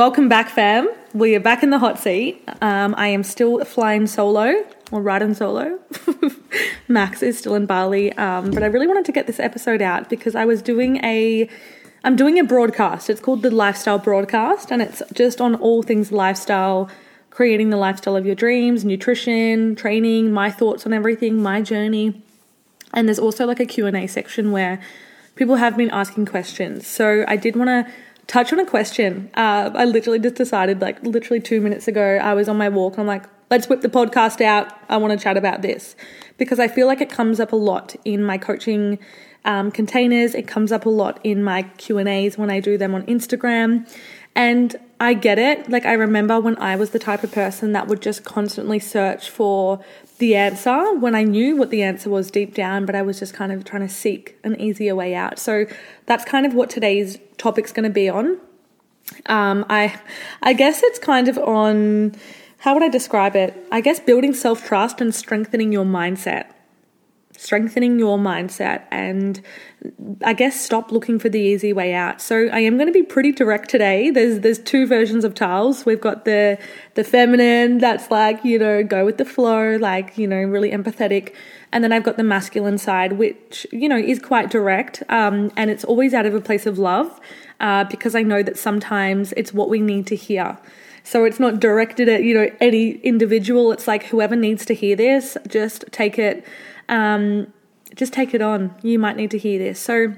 welcome back, fam. We are back in the hot seat. Um, I am still flying solo or riding solo. Max is still in Bali, um, but I really wanted to get this episode out because I was doing a. I'm doing a broadcast. It's called the Lifestyle Broadcast, and it's just on all things lifestyle, creating the lifestyle of your dreams, nutrition, training, my thoughts on everything, my journey. And there's also like a Q&A section where people have been asking questions. So I did want to touch on a question. Uh, I literally just decided, like, literally two minutes ago, I was on my walk and I'm like, let's whip the podcast out. I want to chat about this because I feel like it comes up a lot in my coaching um, containers. It comes up a lot in my Q and A's when I do them on Instagram, and I get it. Like I remember when I was the type of person that would just constantly search for the answer when I knew what the answer was deep down, but I was just kind of trying to seek an easier way out. So that's kind of what today's topic's going to be on. Um, I, I guess it's kind of on how would I describe it? I guess building self trust and strengthening your mindset strengthening your mindset and I guess stop looking for the easy way out. So I am going to be pretty direct today. There's there's two versions of Tals. We've got the the feminine that's like, you know, go with the flow, like, you know, really empathetic. And then I've got the masculine side, which, you know, is quite direct. Um, and it's always out of a place of love, uh, because I know that sometimes it's what we need to hear. So it's not directed at, you know, any individual. It's like whoever needs to hear this, just take it um, just take it on. You might need to hear this. So,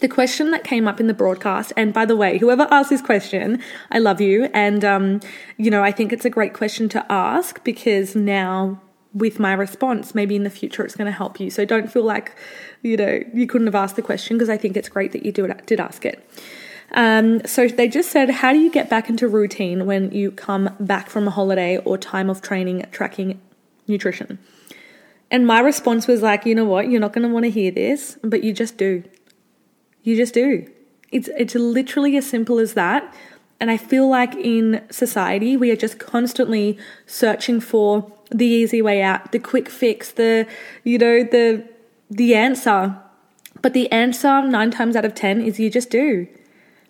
the question that came up in the broadcast, and by the way, whoever asked this question, I love you. And, um, you know, I think it's a great question to ask because now with my response, maybe in the future it's going to help you. So don't feel like, you know, you couldn't have asked the question because I think it's great that you did ask it. Um, so they just said, how do you get back into routine when you come back from a holiday or time of training tracking nutrition? And my response was like, you know what? You're not going to want to hear this, but you just do. You just do. It's it's literally as simple as that. And I feel like in society we are just constantly searching for the easy way out, the quick fix, the you know, the the answer. But the answer 9 times out of 10 is you just do.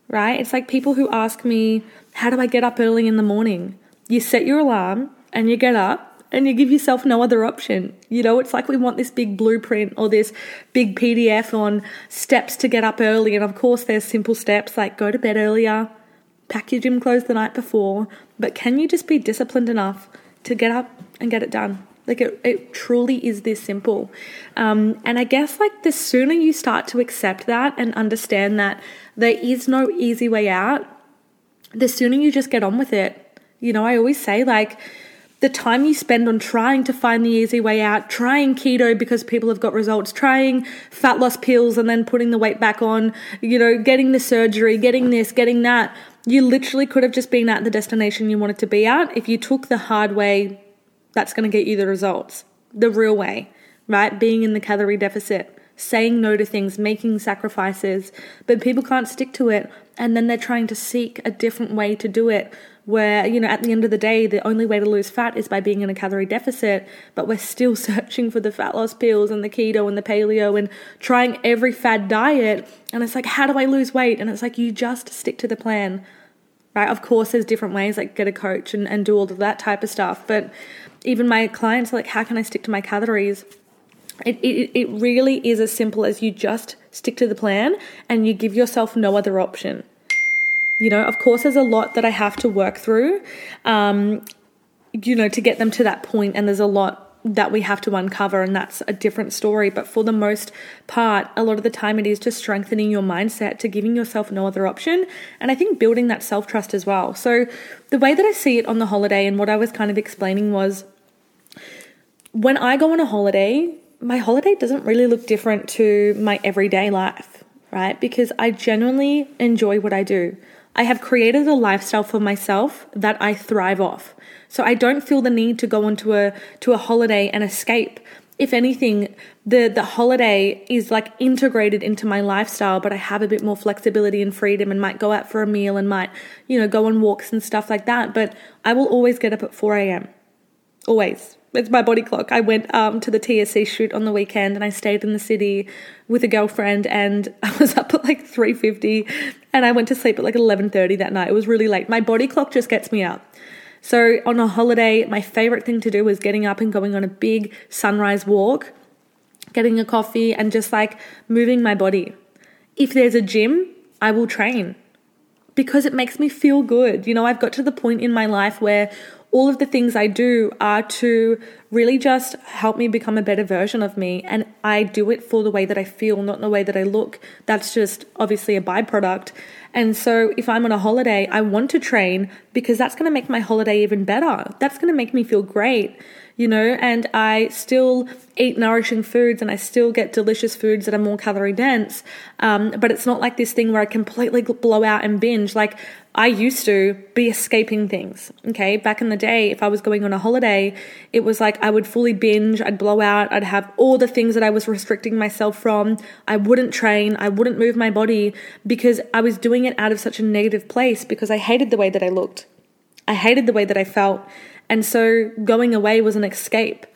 Right? It's like people who ask me, "How do I get up early in the morning?" You set your alarm and you get up and you give yourself no other option. You know, it's like we want this big blueprint or this big PDF on steps to get up early. And of course, there's simple steps like go to bed earlier, pack your gym clothes the night before. But can you just be disciplined enough to get up and get it done? Like it, it truly is this simple. Um, and I guess like the sooner you start to accept that and understand that there is no easy way out, the sooner you just get on with it. You know, I always say like, the time you spend on trying to find the easy way out, trying keto because people have got results, trying fat loss pills and then putting the weight back on, you know, getting the surgery, getting this, getting that. You literally could have just been at the destination you wanted to be at if you took the hard way that's going to get you the results, the real way, right? Being in the calorie deficit saying no to things, making sacrifices, but people can't stick to it. And then they're trying to seek a different way to do it where, you know, at the end of the day, the only way to lose fat is by being in a calorie deficit, but we're still searching for the fat loss pills and the keto and the paleo and trying every fad diet. And it's like, how do I lose weight? And it's like, you just stick to the plan, right? Of course, there's different ways, like get a coach and, and do all of that type of stuff. But even my clients are like, how can I stick to my calories? It, it, it really is as simple as you just stick to the plan and you give yourself no other option. You know, of course, there's a lot that I have to work through, um, you know, to get them to that point, and there's a lot that we have to uncover, and that's a different story. But for the most part, a lot of the time, it is just strengthening your mindset to giving yourself no other option, and I think building that self trust as well. So, the way that I see it on the holiday, and what I was kind of explaining was when I go on a holiday, my holiday doesn't really look different to my everyday life, right? Because I genuinely enjoy what I do. I have created a lifestyle for myself that I thrive off. So I don't feel the need to go onto a to a holiday and escape. If anything, the the holiday is like integrated into my lifestyle, but I have a bit more flexibility and freedom and might go out for a meal and might, you know, go on walks and stuff like that. But I will always get up at 4 a.m. Always. It's my body clock. I went um, to the TSC shoot on the weekend and I stayed in the city with a girlfriend and I was up at like 3.50 and I went to sleep at like 11.30 that night. It was really late. My body clock just gets me up. So on a holiday, my favorite thing to do was getting up and going on a big sunrise walk, getting a coffee and just like moving my body. If there's a gym, I will train because it makes me feel good. You know, I've got to the point in my life where all of the things I do are to really just help me become a better version of me. And I do it for the way that I feel, not the way that I look. That's just obviously a byproduct. And so if I'm on a holiday, I want to train because that's going to make my holiday even better. That's going to make me feel great you know, and I still eat nourishing foods and I still get delicious foods that are more calorie dense. Um, but it's not like this thing where I completely blow out and binge. Like I used to be escaping things. Okay. Back in the day, if I was going on a holiday, it was like I would fully binge, I'd blow out, I'd have all the things that I was restricting myself from. I wouldn't train, I wouldn't move my body because I was doing it out of such a negative place because I hated the way that I looked. I hated the way that I felt. And so going away was an escape.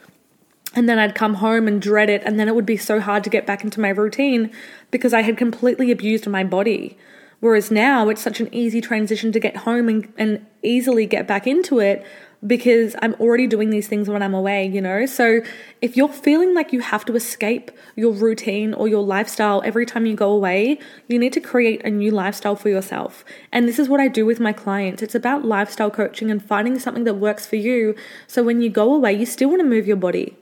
And then I'd come home and dread it. And then it would be so hard to get back into my routine because I had completely abused my body. Whereas now it's such an easy transition to get home and, and easily get back into it because I'm already doing these things when I'm away, you know? So if you're feeling like you have to escape your routine or your lifestyle every time you go away, you need to create a new lifestyle for yourself. And this is what I do with my clients. It's about lifestyle coaching and finding something that works for you. So when you go away, you still want to move your body,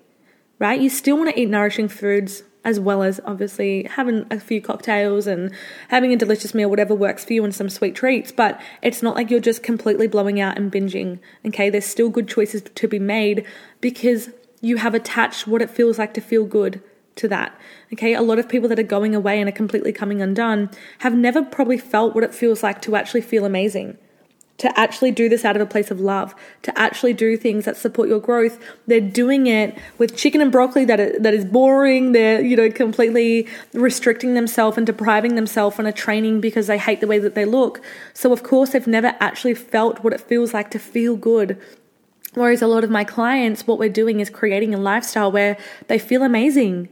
right? You still want to eat nourishing foods as well as obviously having a few cocktails and having a delicious meal, whatever works for you, and some sweet treats. But it's not like you're just completely blowing out and binging. Okay, there's still good choices to be made because you have attached what it feels like to feel good to that. Okay, a lot of people that are going away and are completely coming undone have never probably felt what it feels like to actually feel amazing to actually do this out of a place of love, to actually do things that support your growth. They're doing it with chicken and broccoli that is, that is boring. They're, you know, completely restricting themselves and depriving themselves on a training because they hate the way that they look. So of course they've never actually felt what it feels like to feel good. Whereas a lot of my clients, what we're doing is creating a lifestyle where they feel amazing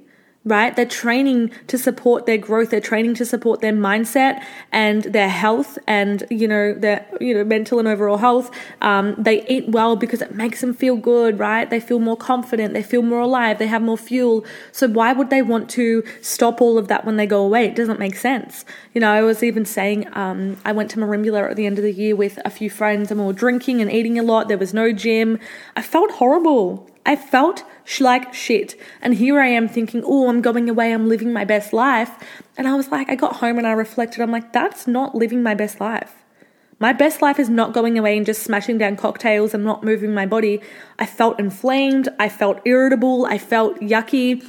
right? They're training to support their growth. They're training to support their mindset and their health and, you know, their, you know, mental and overall health. Um, they eat well because it makes them feel good, right? They feel more confident. They feel more alive. They have more fuel. So why would they want to stop all of that when they go away? It doesn't make sense. You know, I was even saying, um, I went to Merimbula at the end of the year with a few friends and we were drinking and eating a lot. There was no gym. I felt horrible. I felt like shit. And here I am thinking, oh, I'm going away, I'm living my best life. And I was like, I got home and I reflected, I'm like, that's not living my best life. My best life is not going away and just smashing down cocktails and not moving my body. I felt inflamed, I felt irritable, I felt yucky.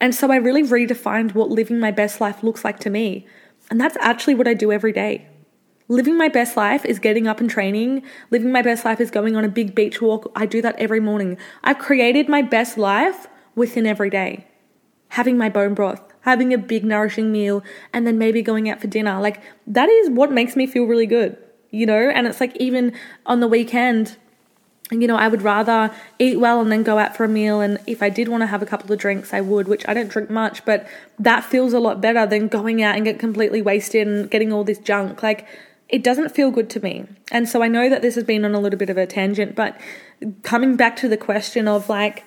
And so I really redefined what living my best life looks like to me. And that's actually what I do every day. Living my best life is getting up and training. Living my best life is going on a big beach walk. I do that every morning. I've created my best life within every day. Having my bone broth, having a big nourishing meal, and then maybe going out for dinner. Like that is what makes me feel really good, you know? And it's like even on the weekend, you know, I would rather eat well and then go out for a meal. And if I did want to have a couple of drinks, I would, which I don't drink much, but that feels a lot better than going out and get completely wasted and getting all this junk. Like, it doesn't feel good to me. And so I know that this has been on a little bit of a tangent, but coming back to the question of like,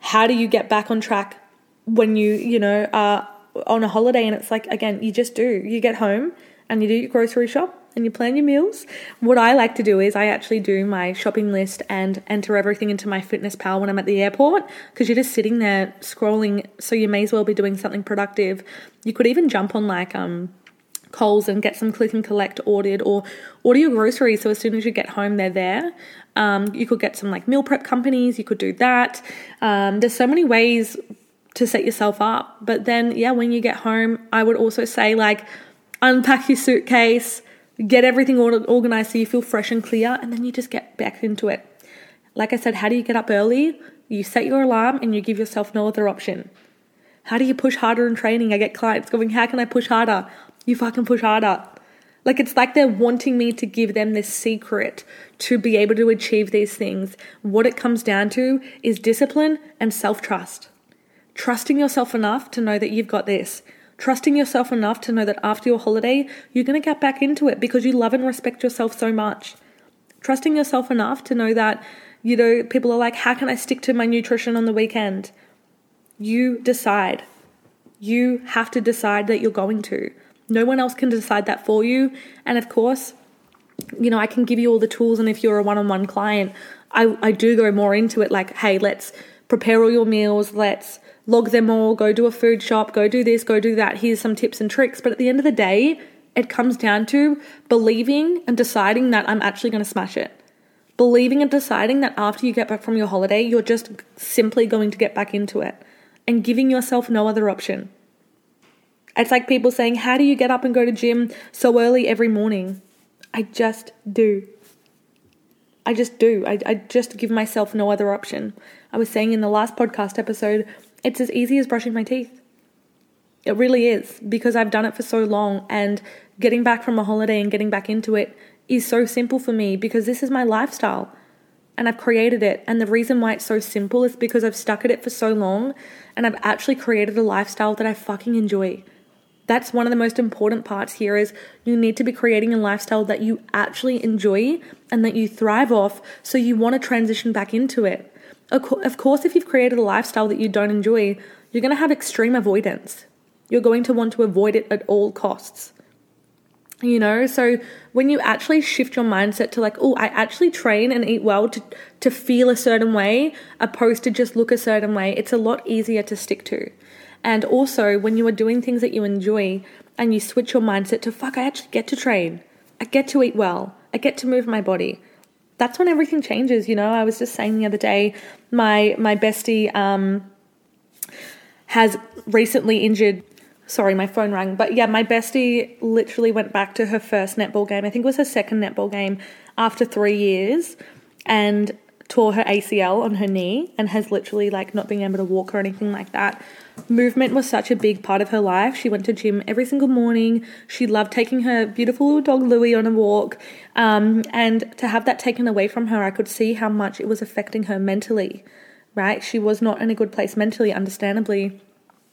how do you get back on track when you, you know, are on a holiday? And it's like, again, you just do. You get home and you do your grocery shop and you plan your meals. What I like to do is I actually do my shopping list and enter everything into my fitness pal when I'm at the airport because you're just sitting there scrolling, so you may as well be doing something productive. You could even jump on like um Coles and get some click and collect ordered or order your groceries so as soon as you get home they're there. Um, you could get some like meal prep companies, you could do that. Um, there's so many ways to set yourself up. But then, yeah, when you get home, I would also say like unpack your suitcase, get everything organized so you feel fresh and clear, and then you just get back into it. Like I said, how do you get up early? You set your alarm and you give yourself no other option. How do you push harder in training? I get clients going, How can I push harder? You fucking push harder. Like it's like they're wanting me to give them this secret to be able to achieve these things. What it comes down to is discipline and self trust. Trusting yourself enough to know that you've got this. Trusting yourself enough to know that after your holiday, you're going to get back into it because you love and respect yourself so much. Trusting yourself enough to know that, you know, people are like, how can I stick to my nutrition on the weekend? You decide. You have to decide that you're going to. No one else can decide that for you. And of course, you know, I can give you all the tools. And if you're a one on one client, I, I do go more into it like, hey, let's prepare all your meals, let's log them all, go do a food shop, go do this, go do that. Here's some tips and tricks. But at the end of the day, it comes down to believing and deciding that I'm actually going to smash it. Believing and deciding that after you get back from your holiday, you're just simply going to get back into it and giving yourself no other option. It's like people saying, How do you get up and go to gym so early every morning? I just do. I just do. I, I just give myself no other option. I was saying in the last podcast episode, it's as easy as brushing my teeth. It really is because I've done it for so long and getting back from a holiday and getting back into it is so simple for me because this is my lifestyle and I've created it. And the reason why it's so simple is because I've stuck at it for so long and I've actually created a lifestyle that I fucking enjoy. That's one of the most important parts here is you need to be creating a lifestyle that you actually enjoy and that you thrive off so you want to transition back into it. Of course, if you've created a lifestyle that you don't enjoy, you're going to have extreme avoidance. You're going to want to avoid it at all costs. You know, so when you actually shift your mindset to like, oh, I actually train and eat well to, to feel a certain way, opposed to just look a certain way, it's a lot easier to stick to. And also, when you are doing things that you enjoy and you switch your mindset to, fuck, I actually get to train, I get to eat well, I get to move my body. That's when everything changes, you know. I was just saying the other day, my my bestie um, has recently injured sorry, my phone rang. But yeah, my bestie literally went back to her first netball game. I think it was her second netball game after three years and tore her ACL on her knee and has literally like not being able to walk or anything like that. Movement was such a big part of her life. She went to gym every single morning. She loved taking her beautiful little dog Louie on a walk. Um, and to have that taken away from her, I could see how much it was affecting her mentally, right? She was not in a good place mentally, understandably.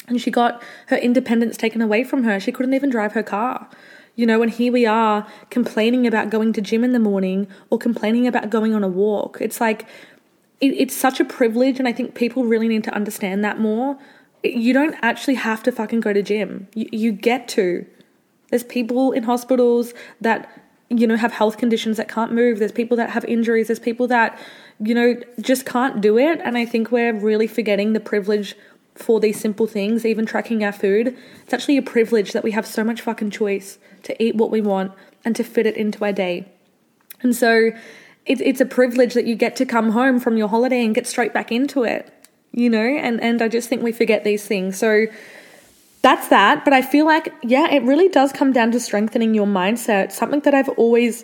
And she got her independence taken away from her. She couldn't even drive her car. You know, and here we are complaining about going to gym in the morning or complaining about going on a walk. It's like, it, it's such a privilege, and I think people really need to understand that more. You don't actually have to fucking go to gym. You, you get to. There's people in hospitals that, you know, have health conditions that can't move. There's people that have injuries. There's people that, you know, just can't do it. And I think we're really forgetting the privilege for these simple things, even tracking our food. It's actually a privilege that we have so much fucking choice to eat what we want and to fit it into our day. And so it, it's a privilege that you get to come home from your holiday and get straight back into it, you know? And, and I just think we forget these things. So that's that. But I feel like, yeah, it really does come down to strengthening your mindset, something that I've always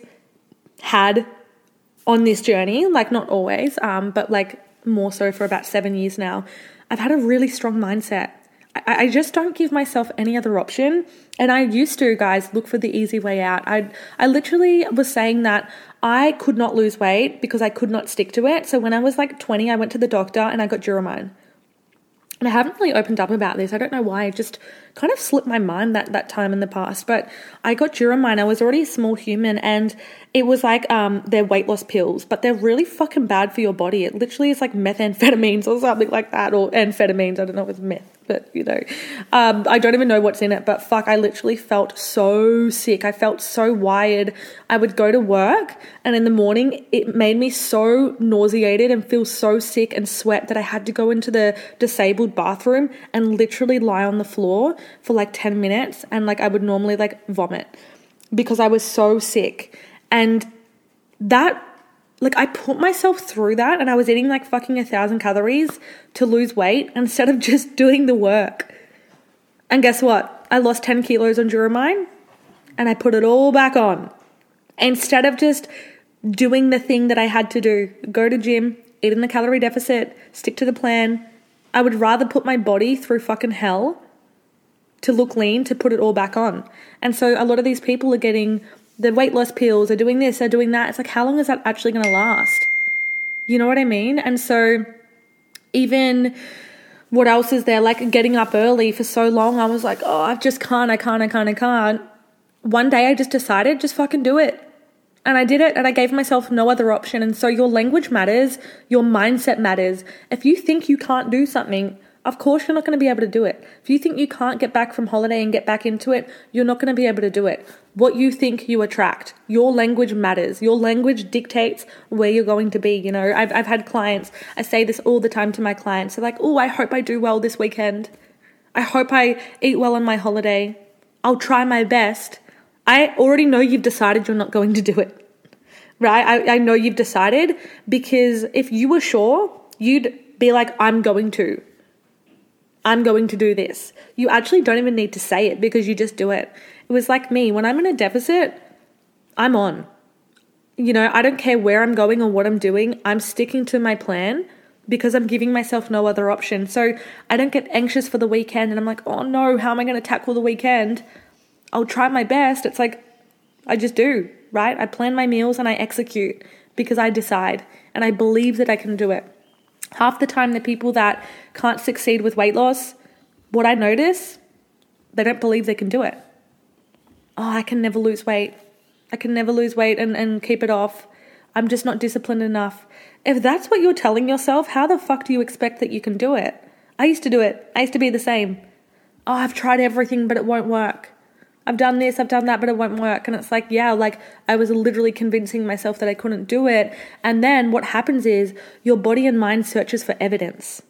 had on this journey, like not always, um, but like more so for about seven years now. I've had a really strong mindset. I, I just don't give myself any other option. And I used to, guys, look for the easy way out. I I literally was saying that I could not lose weight because I could not stick to it. So when I was like 20, I went to the doctor and I got Duromine. And I haven't really opened up about this. I don't know why. I just kind of slipped my mind that that time in the past. But I got Duromine. I was already a small human, and it was like um, they're weight loss pills, but they're really fucking bad for your body. It literally is like methamphetamines or something like that, or amphetamines. I don't know if it's meth but you know, um, I don't even know what's in it. But fuck, I literally felt so sick. I felt so wired. I would go to work, and in the morning, it made me so nauseated and feel so sick and sweat that I had to go into the disabled bathroom and literally lie on the floor for like 10 minutes. And like, I would normally like vomit because I was so sick. And that like I put myself through that and I was eating like fucking a thousand calories to lose weight instead of just doing the work. And guess what? I lost 10 kilos on Duromine and I put it all back on. Instead of just doing the thing that I had to do, go to gym, eat in the calorie deficit, stick to the plan, I would rather put my body through fucking hell to look lean to put it all back on. And so a lot of these people are getting the weight loss pills, are doing this, they're doing that. It's like, how long is that actually going to last? You know what I mean? And so even what else is there? Like getting up early for so long, I was like, oh, I just can't, I can't, I can't, I can't. One day I just decided, just fucking do it. And I did it and I gave myself no other option. And so your language matters, your mindset matters. If you think you can't do something, of course you're not going to be able to do it. If you think you can't get back from holiday and get back into it, you're not going to be able to do it. What you think you attract. Your language matters. Your language dictates where you're going to be. You know, I've, I've had clients, I say this all the time to my clients. They're like, oh, I hope I do well this weekend. I hope I eat well on my holiday. I'll try my best. I already know you've decided you're not going to do it. Right? I, I know you've decided because if you were sure, you'd be like, I'm going to. I'm going to do this. You actually don't even need to say it because you just do it. It was like me when I'm in a deficit, I'm on. You know, I don't care where I'm going or what I'm doing, I'm sticking to my plan because I'm giving myself no other option. So I don't get anxious for the weekend and I'm like, oh no, how am I going to tackle the weekend? I'll try my best. It's like, I just do, right? I plan my meals and I execute because I decide and I believe that I can do it. Half the time, the people that can't succeed with weight loss, what I notice, they don't believe they can do it. Oh, I can never lose weight. I can never lose weight and, and keep it off. I'm just not disciplined enough. If that's what you're telling yourself, how the fuck do you expect that you can do it? I used to do it. I used to be the same. Oh, I've tried everything, but it won't work. I've done this, I've done that, but it won't work. And it's like, yeah, like I was literally convincing myself that I couldn't do it. And then what happens is your body and mind searches for evidence.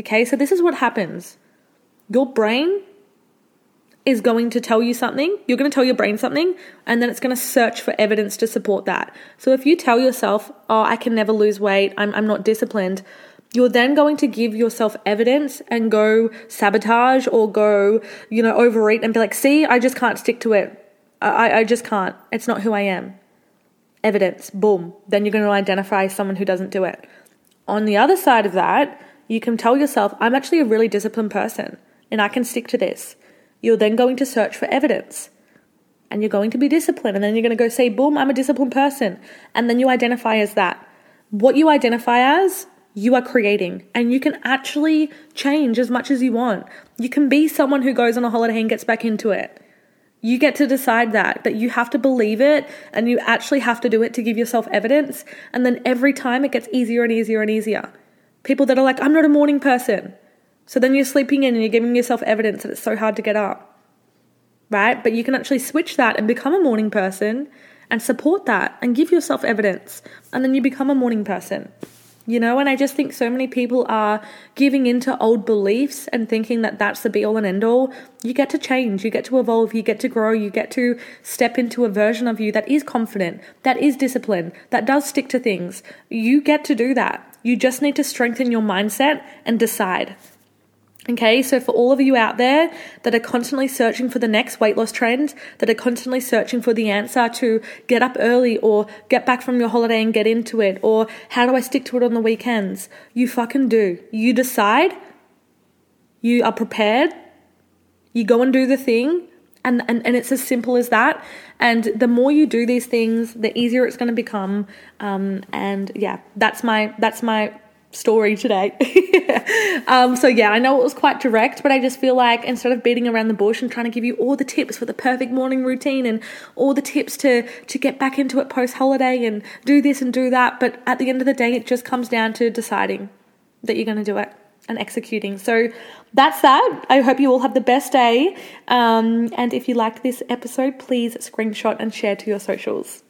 Okay, so this is what happens. Your brain is going to tell you something, you're going to tell your brain something, and then it's going to search for evidence to support that. So if you tell yourself, oh, I can never lose weight, I'm, I'm not disciplined, you're then going to give yourself evidence and go sabotage or go, you know, overeat and be like, see, I just can't stick to it. I, I just can't. It's not who I am. Evidence, boom. Then you're going to identify someone who doesn't do it. On the other side of that, you can tell yourself, I'm actually a really disciplined person and I can stick to this. You're then going to search for evidence and you're going to be disciplined. And then you're going to go say, boom, I'm a disciplined person. And then you identify as that. What you identify as you are creating and you can actually change as much as you want. You can be someone who goes on a holiday and gets back into it. You get to decide that, but you have to believe it and you actually have to do it to give yourself evidence. And then every time it gets easier and easier and easier. People that are like, I'm not a morning person. So then you're sleeping in and you're giving yourself evidence that it's so hard to get up. Right? But you can actually switch that and become a morning person and support that and give yourself evidence. And then you become a morning person you know and i just think so many people are giving into old beliefs and thinking that that's the be all and end all you get to change you get to evolve you get to grow you get to step into a version of you that is confident that is disciplined that does stick to things. You get to do that. You just need to strengthen your mindset and decide Okay, so for all of you out there that are constantly searching for the next weight loss trend, that are constantly searching for the answer to get up early or get back from your holiday and get into it, or how do I stick to it on the weekends? You fucking do. You decide, you are prepared, you go and do the thing, and, and, and it's as simple as that. And the more you do these things, the easier it's going to become. Um, and yeah, that's my that's my story today. um, so yeah, I know it was quite direct, but I just feel like instead of beating around the bush and trying to give you all the tips for the perfect morning routine and all the tips to to get back into it post holiday and do this and do that, but at the end of the day, it just comes down to deciding that you're going to do it and executing. So that's that. I hope you all have the best day. Um, and if you liked this episode, please screenshot and share to your socials.